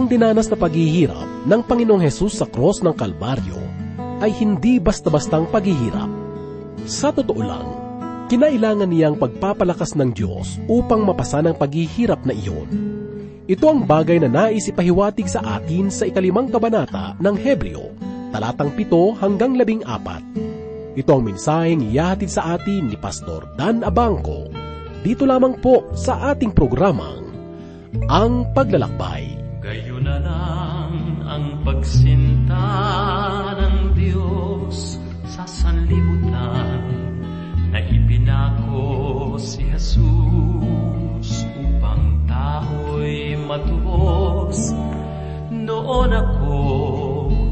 Ang dinanas na paghihirap ng Panginoong Hesus sa cross ng Kalbaryo ay hindi basta-bastang paghihirap. Sa totoo lang, kinailangan niyang pagpapalakas ng Diyos upang mapasan ang paghihirap na iyon. Ito ang bagay na nais ipahiwatig sa atin sa ikalimang kabanata ng Hebreo, talatang pito hanggang labing apat. Ito ang mensaheng iyahatid sa atin ni Pastor Dan Abangco dito lamang po sa ating programang Ang Paglalakbay. Gayon na lang ang pagsinta ng Diyos sa sanlibutan na ipinako si Jesus upang tao'y matubos. Noon ako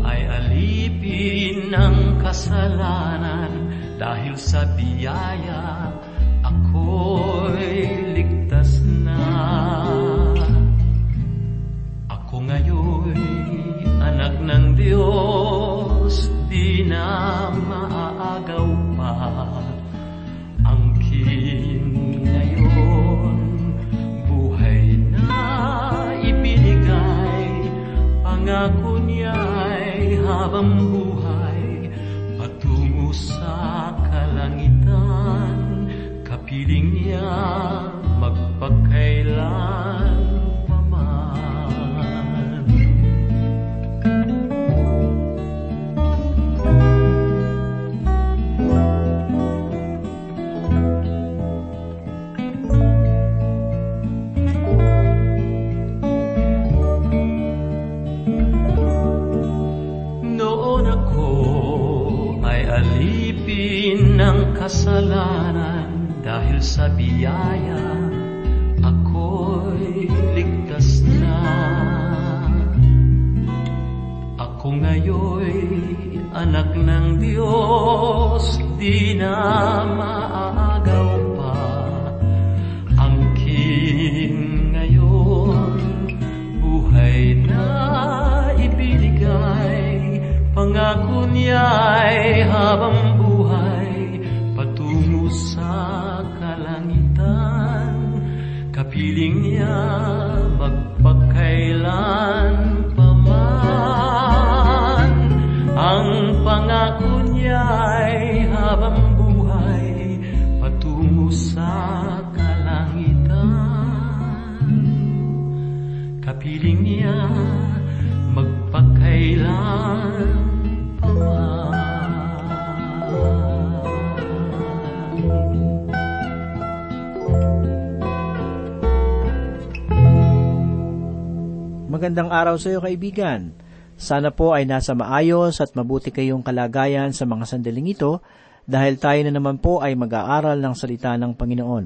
ay alipin ng kasalanan dahil sa biyaya ako'y dahil sa biyaya ako'y ligtas na. Ako ngayon'y anak ng Diyos, di na Ang pangako niya'y habang buhay, patungo sa kalangitan. Kapiling niya magpakailan paman. Magandang araw sa iyo kaibigan. Sana po ay nasa maayos at mabuti kayong kalagayan sa mga sandaling ito dahil tayo na naman po ay mag-aaral ng salita ng Panginoon.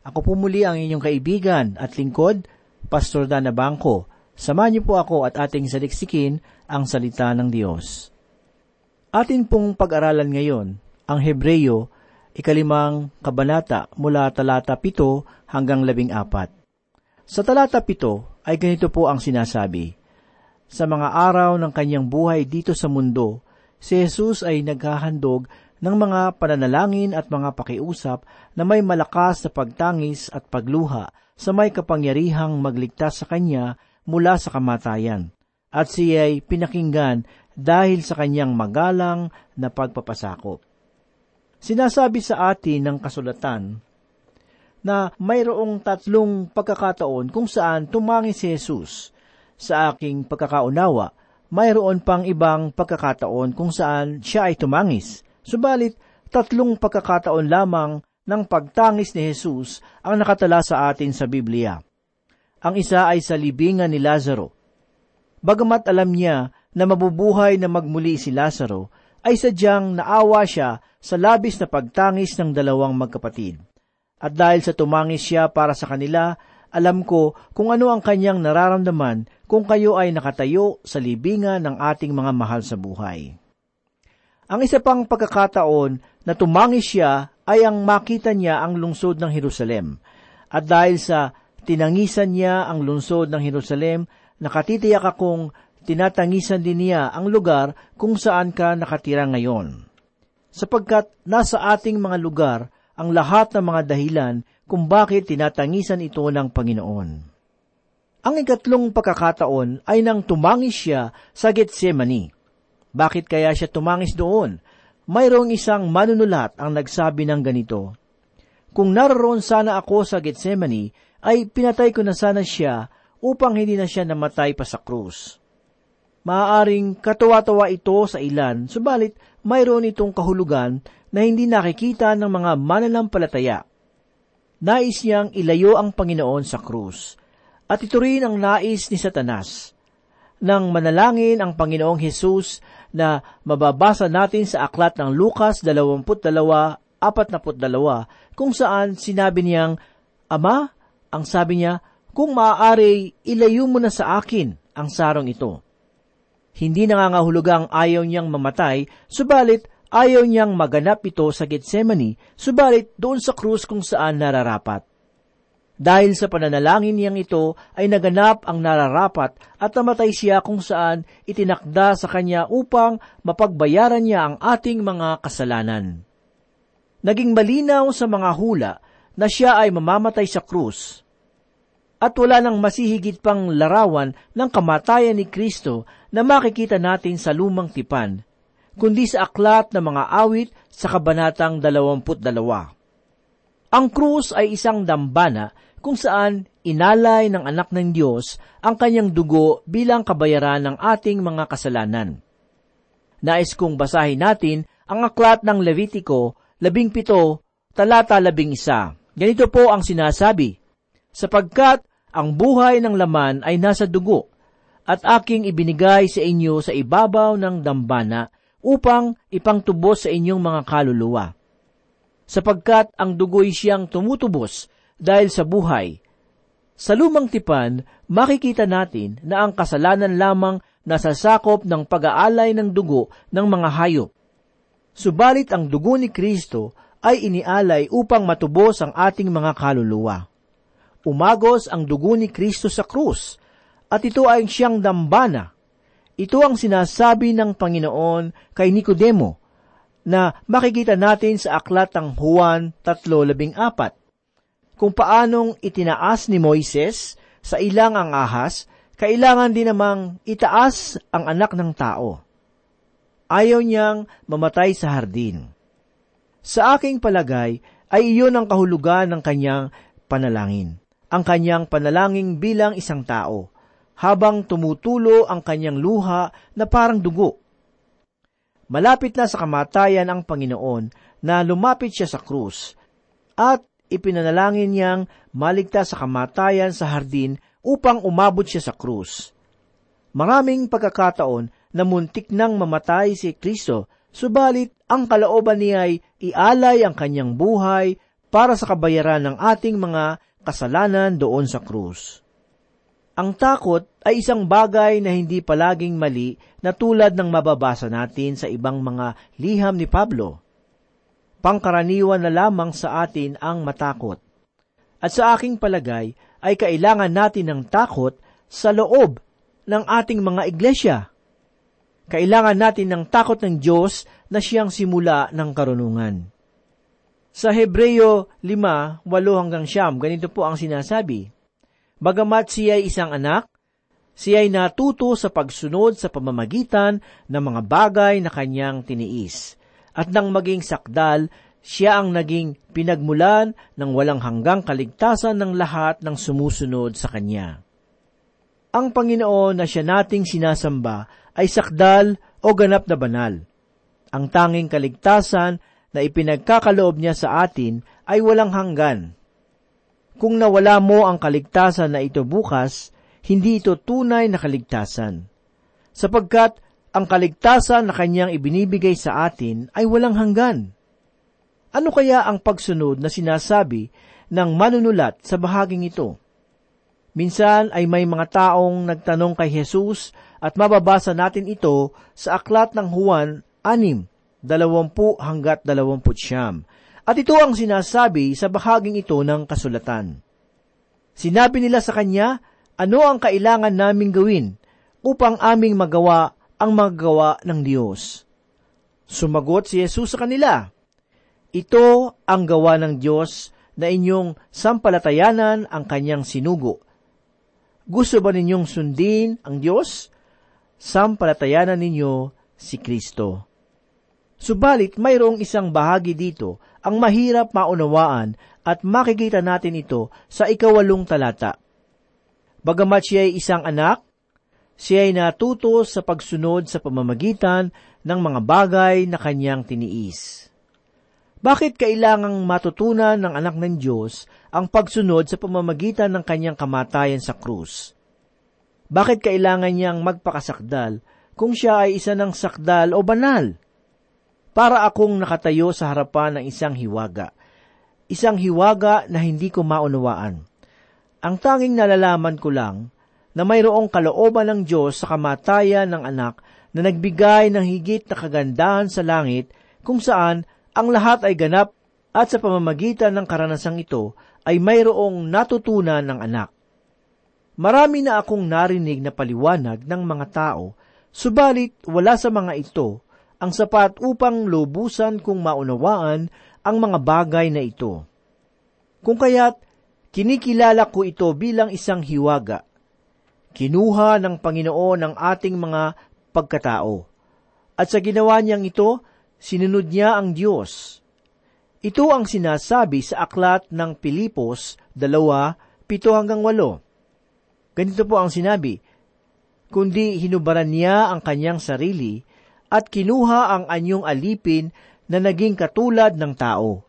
Ako po muli ang inyong kaibigan at lingkod, Pastor Dana Bangko. Samahan niyo po ako at ating saliksikin ang salita ng Diyos. Atin pong pag-aralan ngayon ang Hebreyo, ikalimang kabanata mula talata pito hanggang labing apat. Sa talata pito ay ganito po ang sinasabi, Sa mga araw ng kanyang buhay dito sa mundo, si Jesus ay naghahandog ng mga pananalangin at mga pakiusap na may malakas na pagtangis at pagluha sa may kapangyarihang magligtas sa kanya mula sa kamatayan. At siya ay pinakinggan dahil sa kanyang magalang na pagpapasakop. Sinasabi sa atin ng kasulatan na mayroong tatlong pagkakataon kung saan tumangi si Jesus. Sa aking pagkakaunawa, mayroon pang ibang pagkakataon kung saan siya ay tumangis. Subalit, tatlong pagkakataon lamang ng pagtangis ni Jesus ang nakatala sa atin sa Biblia. Ang isa ay sa libingan ni Lazaro. Bagamat alam niya na mabubuhay na magmuli si Lazaro, ay sadyang naawa siya sa labis na pagtangis ng dalawang magkapatid. At dahil sa tumangis siya para sa kanila, alam ko kung ano ang kanyang nararamdaman kung kayo ay nakatayo sa libingan ng ating mga mahal sa buhay. Ang isa pang pagkakataon na tumangis siya ay ang makita niya ang lungsod ng Jerusalem. At dahil sa tinangisan niya ang lungsod ng Jerusalem, nakatitiyak akong tinatangisan din niya ang lugar kung saan ka nakatira ngayon. Sapagkat nasa ating mga lugar ang lahat ng mga dahilan kung bakit tinatangisan ito ng Panginoon. Ang ikatlong pagkakataon ay nang tumangis siya sa Getsemani. Bakit kaya siya tumangis doon? Mayroong isang manunulat ang nagsabi ng ganito, Kung naroon sana ako sa Getsemani, ay pinatay ko na sana siya upang hindi na siya namatay pa sa krus. Maaaring katawa-tawa ito sa ilan, subalit mayroon itong kahulugan na hindi nakikita ng mga mananampalataya. Nais niyang ilayo ang Panginoon sa krus. At ito rin ang nais ni Satanas. Nang manalangin ang Panginoong Hesus na mababasa natin sa aklat ng Lukas 22:42 kung saan sinabi niyang, Ama, ang sabi niya, kung maaari, ilayo mo na sa akin ang sarong ito. Hindi nangangahulugang ayaw niyang mamatay, subalit ayaw niyang maganap ito sa Getsemani, subalit doon sa krus kung saan nararapat. Dahil sa pananalangin niyang ito ay naganap ang nararapat at namatay siya kung saan itinakda sa kanya upang mapagbayaran niya ang ating mga kasalanan. Naging malinaw sa mga hula na siya ay mamamatay sa krus at wala nang masihigit pang larawan ng kamatayan ni Kristo na makikita natin sa lumang tipan, kundi sa aklat ng mga awit sa kabanatang 22. Ang krus ay isang dambana kung saan inalay ng anak ng Diyos ang kanyang dugo bilang kabayaran ng ating mga kasalanan. Nais kong basahin natin ang aklat ng labing pito, talata labing isa. Ganito po ang sinasabi, sapagkat ang buhay ng laman ay nasa dugo, at aking ibinigay sa inyo sa ibabaw ng dambana upang ipangtubos sa inyong mga kaluluwa. Sapagkat ang dugo'y siyang tumutubos dahil sa buhay. Sa lumang tipan, makikita natin na ang kasalanan lamang nasasakop ng pag-aalay ng dugo ng mga hayop. Subalit ang dugo ni Kristo ay inialay upang matubos ang ating mga kaluluwa umagos ang dugo ni Kristo sa krus, at ito ay siyang dambana. Ito ang sinasabi ng Panginoon kay Nicodemo, na makikita natin sa aklat ng Juan 3.14. Kung paanong itinaas ni Moises sa ilang ang ahas, kailangan din namang itaas ang anak ng tao. Ayaw niyang mamatay sa hardin. Sa aking palagay, ay iyon ang kahulugan ng kanyang panalangin ang kanyang panalangin bilang isang tao, habang tumutulo ang kanyang luha na parang dugo. Malapit na sa kamatayan ang Panginoon na lumapit siya sa krus, at ipinanalangin niyang maligtas sa kamatayan sa hardin upang umabot siya sa krus. Maraming pagkakataon na muntik nang mamatay si Kristo, subalit ang kalooban niya ay ialay ang kanyang buhay para sa kabayaran ng ating mga kasalanan doon sa krus. Ang takot ay isang bagay na hindi palaging mali na tulad ng mababasa natin sa ibang mga liham ni Pablo. Pangkaraniwan na lamang sa atin ang matakot. At sa aking palagay ay kailangan natin ng takot sa loob ng ating mga iglesia. Kailangan natin ng takot ng Diyos na siyang simula ng karunungan. Sa Hebreo 5, 8 hanggang siyam, ganito po ang sinasabi. Bagamat siya ay isang anak, siya ay natuto sa pagsunod sa pamamagitan ng mga bagay na kanyang tiniis. At nang maging sakdal, siya ang naging pinagmulan ng walang hanggang kaligtasan ng lahat ng sumusunod sa kanya. Ang Panginoon na siya nating sinasamba ay sakdal o ganap na banal. Ang tanging kaligtasan na ipinagkakaloob niya sa atin ay walang hanggan. Kung nawala mo ang kaligtasan na ito bukas, hindi ito tunay na kaligtasan. Sapagkat ang kaligtasan na kanyang ibinibigay sa atin ay walang hanggan. Ano kaya ang pagsunod na sinasabi ng manunulat sa bahaging ito? Minsan ay may mga taong nagtanong kay Jesus at mababasa natin ito sa aklat ng Juan 6, dalawampu hanggat dalawamput siyam. At ito ang sinasabi sa bahaging ito ng kasulatan. Sinabi nila sa kanya, ano ang kailangan naming gawin upang aming magawa ang magagawa ng Diyos? Sumagot si Jesus sa kanila, Ito ang gawa ng Diyos na inyong sampalatayanan ang kanyang sinugo. Gusto ba ninyong sundin ang Diyos? Sampalatayanan ninyo si Kristo. Subalit mayroong isang bahagi dito ang mahirap maunawaan at makikita natin ito sa ikawalong talata. Bagamat siya ay isang anak, siya ay natuto sa pagsunod sa pamamagitan ng mga bagay na kanyang tiniis. Bakit kailangang matutunan ng anak ng Diyos ang pagsunod sa pamamagitan ng kanyang kamatayan sa krus? Bakit kailangan niyang magpakasakdal kung siya ay isa ng sakdal o banal? Para akong nakatayo sa harapan ng isang hiwaga. Isang hiwaga na hindi ko maunawaan. Ang tanging nalalaman ko lang na mayroong kalooban ng Diyos sa kamatayan ng anak na nagbigay ng higit na kagandahan sa langit kung saan ang lahat ay ganap at sa pamamagitan ng karanasang ito ay mayroong natutunan ng anak. Marami na akong narinig na paliwanag ng mga tao, subalit wala sa mga ito ang sapat upang lubusan kung maunawaan ang mga bagay na ito. Kung kaya't kinikilala ko ito bilang isang hiwaga. Kinuha ng Panginoon ang ating mga pagkatao. At sa ginawa niyang ito, sinunod niya ang Diyos. Ito ang sinasabi sa aklat ng Pilipos 2, 7 hanggang 8. Ganito po ang sinabi, kundi hinubaran niya ang kanyang sarili at kinuha ang anyong alipin na naging katulad ng tao.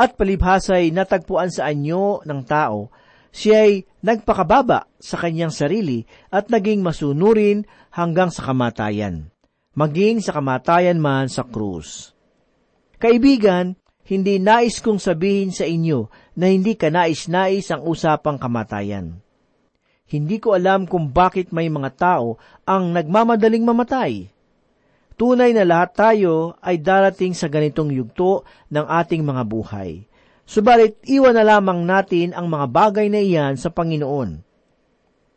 At palibhasay natagpuan sa anyo ng tao, siya'y nagpakababa sa kanyang sarili at naging masunurin hanggang sa kamatayan, maging sa kamatayan man sa krus. Kaibigan, hindi nais kong sabihin sa inyo na hindi ka nais-nais ang usapang kamatayan. Hindi ko alam kung bakit may mga tao ang nagmamadaling mamatay. Tunay na lahat tayo ay darating sa ganitong yugto ng ating mga buhay. Subalit, iwan na lamang natin ang mga bagay na iyan sa Panginoon.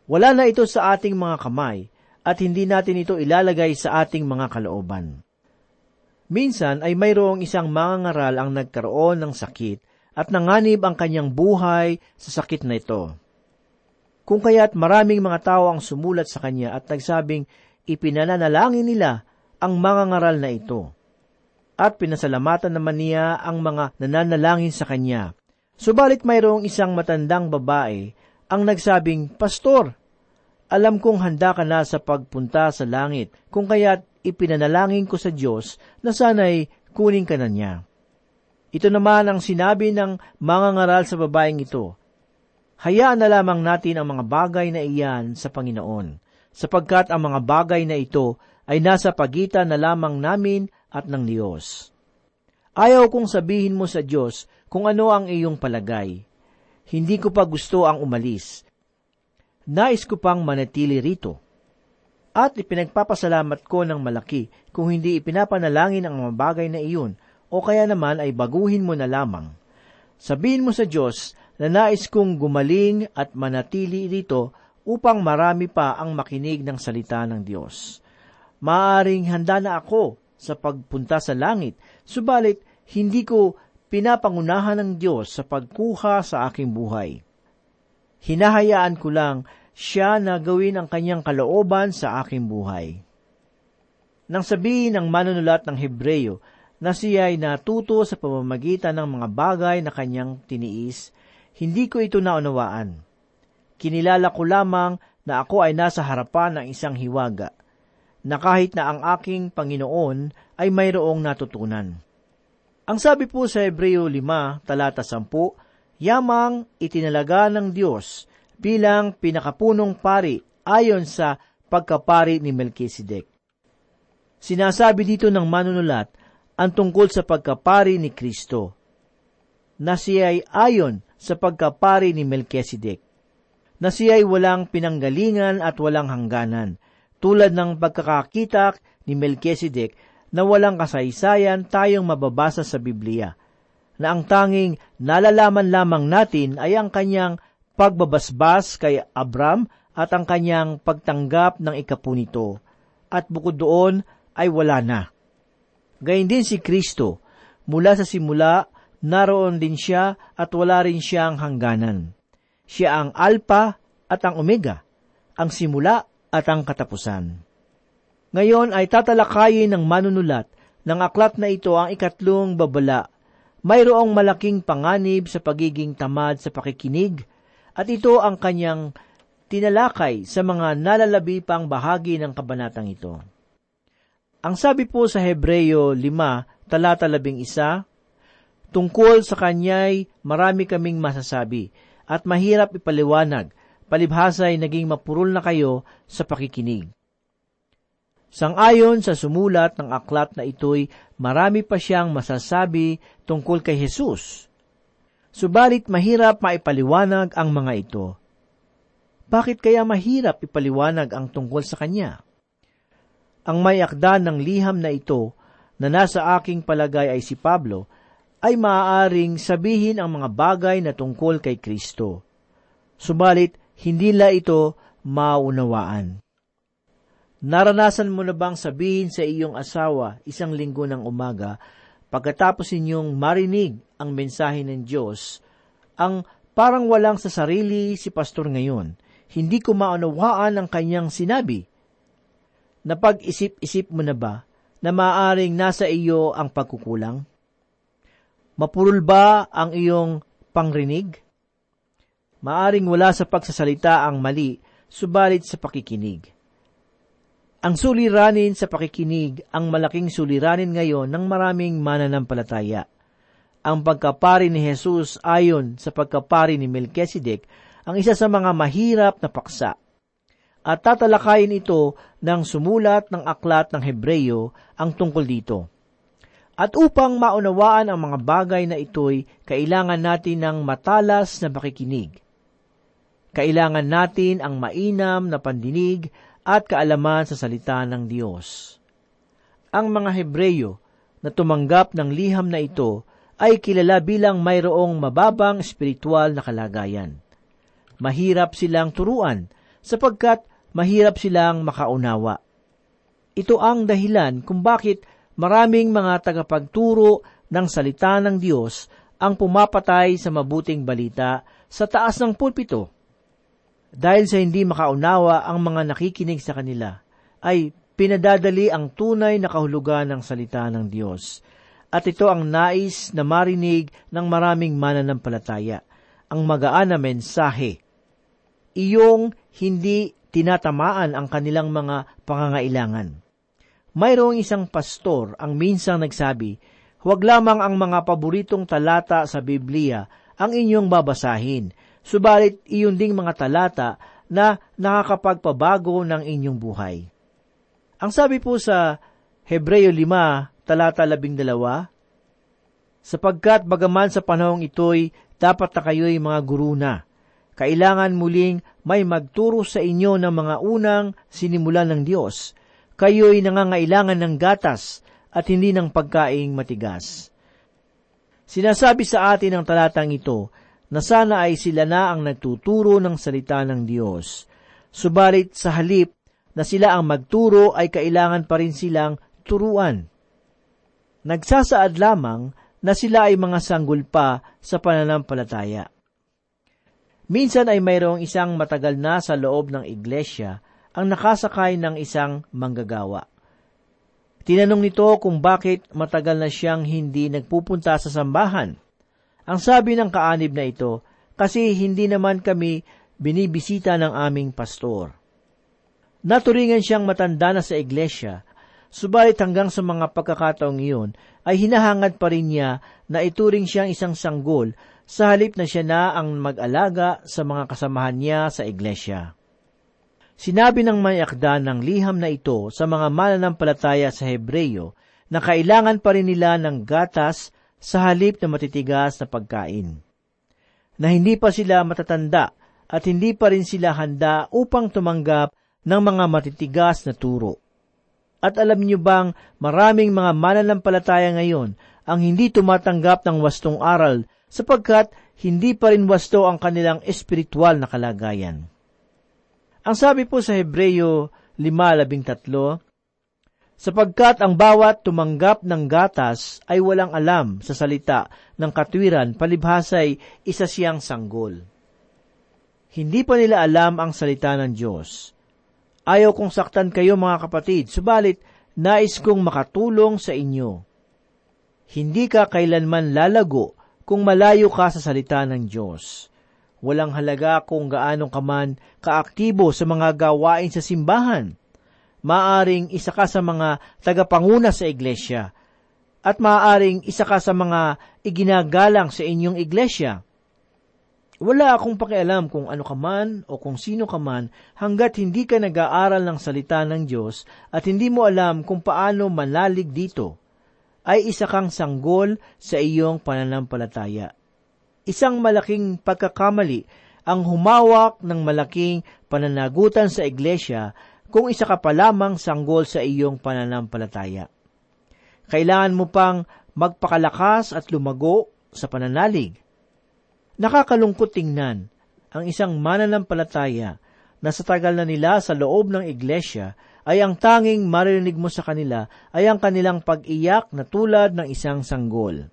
Wala na ito sa ating mga kamay, at hindi natin ito ilalagay sa ating mga kalooban. Minsan ay mayroong isang mangangaral ang nagkaroon ng sakit at nanganib ang kanyang buhay sa sakit na ito. Kung kaya't maraming mga tao ang sumulat sa kanya at nagsabing ipinananalangin nila ang mangangaral na ito. At pinasalamatan naman niya ang mga nananalangin sa kanya. Subalit mayroong isang matandang babae ang nagsabing, Pastor, alam kong handa ka na sa pagpunta sa langit, kung kaya't ipinanalangin ko sa Diyos na sana'y kunin ka na niya. Ito naman ang sinabi ng mga ngaral sa babaeng ito. Hayaan na lamang natin ang mga bagay na iyan sa Panginoon, sapagkat ang mga bagay na ito ay nasa pagitan na lamang namin at ng Diyos. Ayaw kong sabihin mo sa Diyos kung ano ang iyong palagay. Hindi ko pa gusto ang umalis nais ko pang manatili rito. At ipinagpapasalamat ko ng malaki kung hindi ipinapanalangin ang mga bagay na iyon o kaya naman ay baguhin mo na lamang. Sabihin mo sa Diyos na nais kong gumaling at manatili rito upang marami pa ang makinig ng salita ng Diyos. Maaring handa na ako sa pagpunta sa langit, subalit hindi ko pinapangunahan ng Diyos sa pagkuha sa aking buhay. Hinahayaan ko lang siya na gawin ang kanyang kalooban sa aking buhay. Nang sabihin ng manunulat ng Hebreyo na siya ay natuto sa pamamagitan ng mga bagay na kanyang tiniis, hindi ko ito naunawaan. Kinilala ko lamang na ako ay nasa harapan ng isang hiwaga, na kahit na ang aking Panginoon ay mayroong natutunan. Ang sabi po sa Hebreo 5, talata 10, yamang itinalaga ng Diyos bilang pinakapunong pari ayon sa pagkapari ni Melchizedek. Sinasabi dito ng manunulat ang tungkol sa pagkapari ni Kristo, na siya ay ayon sa pagkapari ni Melchizedek, na siya ay walang pinanggalingan at walang hangganan, tulad ng pagkakakitak ni Melchizedek na walang kasaysayan tayong mababasa sa Biblia – na ang tanging nalalaman lamang natin ay ang kanyang pagbabasbas kay Abram at ang kanyang pagtanggap ng ikapunito. At bukod doon ay wala na. Gayun din si Kristo, mula sa simula, naroon din siya at wala rin siyang hangganan. Siya ang Alpha at ang Omega, ang simula at ang katapusan. Ngayon ay tatalakayin ng manunulat ng aklat na ito ang ikatlong babala. Mayroong malaking panganib sa pagiging tamad sa pakikinig at ito ang kanyang tinalakay sa mga nalalabi pang bahagi ng kabanatang ito. Ang sabi po sa Hebreyo 5, talata 11, tungkol sa kanya'y marami kaming masasabi at mahirap ipaliwanag, palibhasa'y naging mapurol na kayo sa pakikinig. Sangayon sa sumulat ng aklat na ito'y marami pa siyang masasabi tungkol kay Jesus. Subalit mahirap maipaliwanag ang mga ito. Bakit kaya mahirap ipaliwanag ang tungkol sa Kanya? Ang may akda ng liham na ito na nasa aking palagay ay si Pablo, ay maaaring sabihin ang mga bagay na tungkol kay Kristo. Subalit, hindi la ito maunawaan. Naranasan mo na bang sabihin sa iyong asawa isang linggo ng umaga, pagkatapos ninyong marinig ang mensahe ng Diyos, ang parang walang sa sarili si pastor ngayon, hindi ko maunawaan ang kanyang sinabi. Napag-isip-isip mo na ba na maaring nasa iyo ang pagkukulang? Mapurol ba ang iyong pangrinig? Maaring wala sa pagsasalita ang mali, subalit sa pakikinig. Ang suliranin sa pakikinig ang malaking suliranin ngayon ng maraming mananampalataya. Ang pagkapari ni Jesus ayon sa pagkapari ni Melchizedek ang isa sa mga mahirap na paksa. At tatalakayin ito ng sumulat ng aklat ng Hebreyo ang tungkol dito. At upang maunawaan ang mga bagay na ito'y, kailangan natin ng matalas na pakikinig. Kailangan natin ang mainam na pandinig at kaalaman sa salita ng Diyos. Ang mga Hebreyo na tumanggap ng liham na ito ay kilala bilang mayroong mababang espiritual na kalagayan. Mahirap silang turuan sapagkat mahirap silang makaunawa. Ito ang dahilan kung bakit maraming mga tagapagturo ng salita ng Diyos ang pumapatay sa mabuting balita sa taas ng pulpito dahil sa hindi makaunawa ang mga nakikinig sa kanila, ay pinadadali ang tunay na kahulugan ng salita ng Diyos. At ito ang nais na marinig ng maraming mananampalataya, ang magaan na mensahe. Iyong hindi tinatamaan ang kanilang mga pangangailangan. Mayroong isang pastor ang minsang nagsabi, huwag lamang ang mga paboritong talata sa Biblia ang inyong babasahin, subalit iyon ding mga talata na nakakapagpabago ng inyong buhay. Ang sabi po sa Hebreo 5, talata 12, sapagkat bagaman sa panahong ito'y dapat na kayo'y mga guru na, kailangan muling may magturo sa inyo ng mga unang sinimulan ng Diyos. Kayo'y nangangailangan ng gatas at hindi ng pagkaing matigas. Sinasabi sa atin ng talatang ito na sana ay sila na ang nagtuturo ng salita ng Diyos. Subalit sa halip na sila ang magturo ay kailangan pa rin silang turuan. Nagsasaad lamang na sila ay mga sanggol pa sa pananampalataya. Minsan ay mayroong isang matagal na sa loob ng iglesia ang nakasakay ng isang manggagawa. Tinanong nito kung bakit matagal na siyang hindi nagpupunta sa sambahan. Ang sabi ng kaanib na ito, kasi hindi naman kami binibisita ng aming pastor. Naturingan siyang matanda na sa iglesia, subalit hanggang sa mga pagkakataong iyon ay hinahangad pa rin niya na ituring siyang isang sanggol sa halip na siya na ang mag-alaga sa mga kasamahan niya sa iglesia. Sinabi ng may akda ng liham na ito sa mga mananampalataya sa Hebreyo na kailangan pa rin nila ng gatas sa halip na matitigas na pagkain. Na hindi pa sila matatanda at hindi pa rin sila handa upang tumanggap ng mga matitigas na turo. At alam niyo bang maraming mga mananampalataya ngayon ang hindi tumatanggap ng wastong aral sapagkat hindi pa rin wasto ang kanilang espiritual na kalagayan. Ang sabi po sa Hebreyo 5.13, sapagkat ang bawat tumanggap ng gatas ay walang alam sa salita ng katwiran palibhasay isa siyang sanggol. Hindi pa nila alam ang salita ng Diyos. Ayaw kong saktan kayo mga kapatid, subalit nais kong makatulong sa inyo. Hindi ka kailanman lalago kung malayo ka sa salita ng Diyos. Walang halaga kung gaano ka man kaaktibo sa mga gawain sa simbahan. Maaring isa ka sa mga tagapanguna sa iglesia at maaaring isa ka sa mga iginagalang sa inyong iglesia. Wala akong pakialam kung ano ka man o kung sino ka man hanggat hindi ka nag-aaral ng salita ng Diyos at hindi mo alam kung paano manalig dito, ay isa kang sanggol sa iyong pananampalataya. Isang malaking pagkakamali ang humawak ng malaking pananagutan sa iglesia kung isa ka pa lamang sanggol sa iyong pananampalataya. Kailangan mo pang magpakalakas at lumago sa pananalig Nakakalungkot tingnan ang isang mananampalataya na sa tagal na nila sa loob ng iglesia ay ang tanging marinig mo sa kanila ay ang kanilang pag-iyak na tulad ng isang sanggol.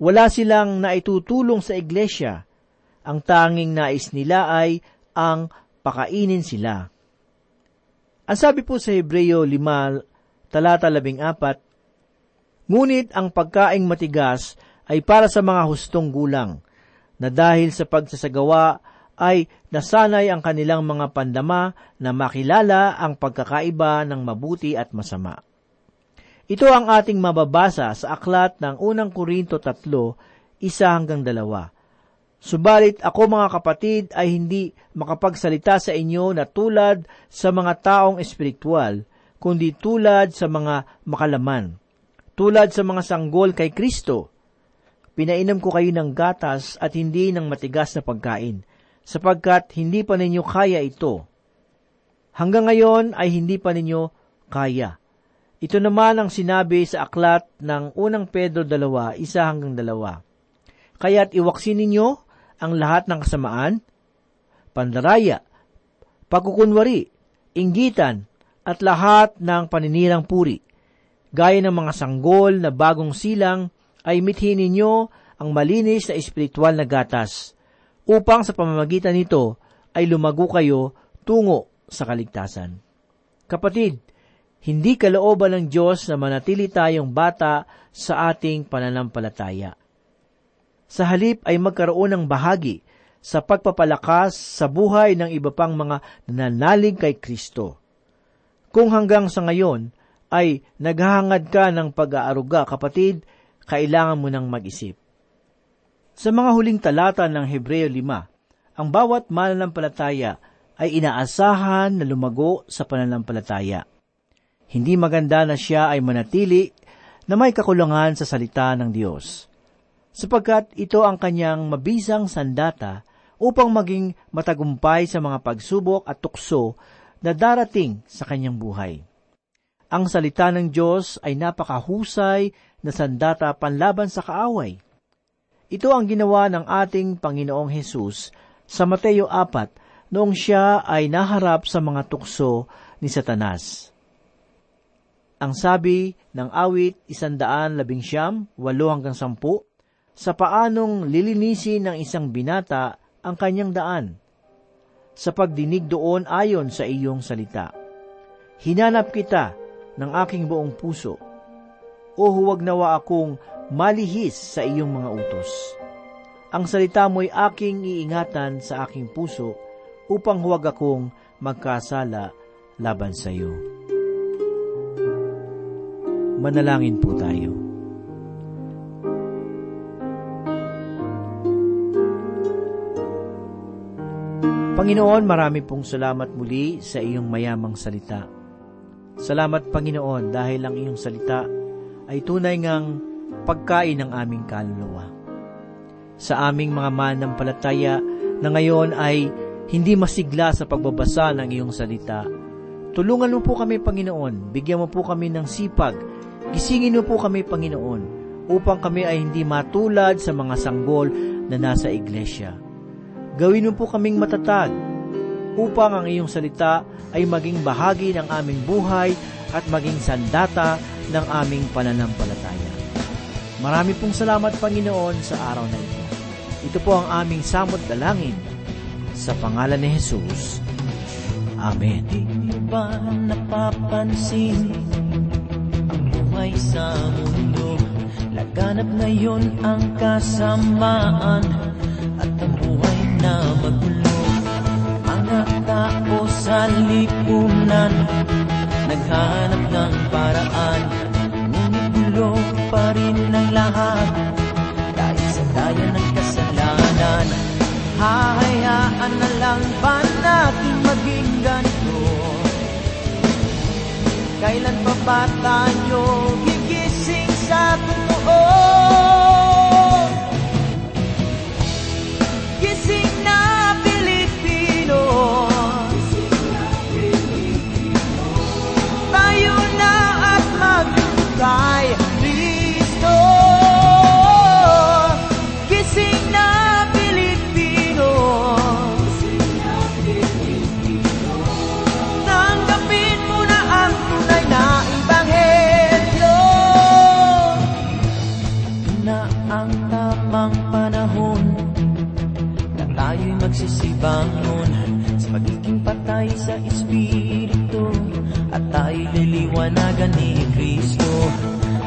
Wala silang naitutulong sa iglesia. Ang tanging nais nila ay ang pakainin sila. Ang sabi po sa Hebreo 5, talata 14, Ngunit ang pagkaing matigas ay para sa mga hustong gulang, na dahil sa pagsasagawa ay nasanay ang kanilang mga pandama na makilala ang pagkakaiba ng mabuti at masama. Ito ang ating mababasa sa aklat ng unang Korinto 3, isa hanggang dalawa. Subalit ako mga kapatid ay hindi makapagsalita sa inyo na tulad sa mga taong espiritual, kundi tulad sa mga makalaman, tulad sa mga sanggol kay Kristo, Pinainom ko kayo ng gatas at hindi ng matigas na pagkain, sapagkat hindi pa ninyo kaya ito. Hanggang ngayon ay hindi pa ninyo kaya. Ito naman ang sinabi sa aklat ng unang Pedro 2, isa hanggang dalawa. Kaya't iwaksin ninyo ang lahat ng kasamaan, pandaraya, pagkukunwari, inggitan, at lahat ng paninirang puri, gaya ng mga sanggol na bagong silang ay mithin ninyo ang malinis na espiritual na gatas, upang sa pamamagitan nito ay lumago kayo tungo sa kaligtasan. Kapatid, hindi kalooban ng Diyos na manatili tayong bata sa ating pananampalataya. Sa halip ay magkaroon ng bahagi sa pagpapalakas sa buhay ng iba pang mga nananalig kay Kristo. Kung hanggang sa ngayon ay naghahangad ka ng pag-aaruga, kapatid, kailangan mo nang mag-isip. Sa mga huling talata ng Hebreo 5, ang bawat mananampalataya ay inaasahan na lumago sa pananampalataya. Hindi maganda na siya ay manatili na may kakulangan sa salita ng Diyos, sapagkat ito ang kanyang mabisang sandata upang maging matagumpay sa mga pagsubok at tukso na darating sa kanyang buhay. Ang salita ng Diyos ay napakahusay na sandata panlaban sa kaaway. Ito ang ginawa ng ating Panginoong Hesus sa Mateo 4 noong siya ay naharap sa mga tukso ni Satanas. Ang sabi ng awit isandaan labing siyam, walo hanggang sampu, sa paanong lilinisin ng isang binata ang kanyang daan, sa pagdinig doon ayon sa iyong salita. Hinanap kita ng aking buong puso. O huwag nawa akong malihis sa iyong mga utos. Ang salita mo'y aking iingatan sa aking puso upang huwag akong magkasala laban sa iyo. Manalangin po tayo. Panginoon, marami pong salamat muli sa iyong mayamang salita. Salamat Panginoon dahil ang iyong salita ay tunay ngang pagkain ng aming kaluluwa. Sa aming mga manampalataya na ngayon ay hindi masigla sa pagbabasa ng iyong salita. Tulungan mo po kami, Panginoon. Bigyan mo po kami ng sipag. Gisingin mo po kami, Panginoon, upang kami ay hindi matulad sa mga sanggol na nasa iglesia. Gawin mo po kaming matatag upang ang iyong salita ay maging bahagi ng aming buhay at maging sandata ng aming pananampalataya. Marami pong salamat, Panginoon, sa araw na ito. Ito po ang aming samot dalangin. Sa pangalan ni Jesus, Amen. Di mo ba napapansin ang buhay sa mundo? Laganap ngayon ang kasamaan na magulo. Mga tao sa lipunan naghanap ng paraan, ngunit gulo pa rin ang lahat dahil sa daya ng kasalanan. Hahayaan na lang ba natin maging ganito? Kailan pa ba tayo patay sa Espiritu At tayo'y liliwanagan ni Kristo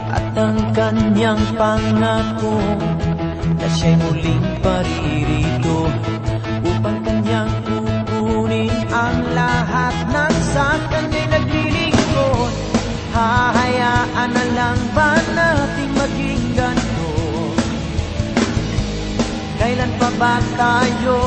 At ang kanyang pangako Na siya'y muling paririto Upang kanyang kukunin ang lahat ng sa kanya'y naglilingkod Hahayaan na lang ba natin maging ganito? Kailan pa ba tayo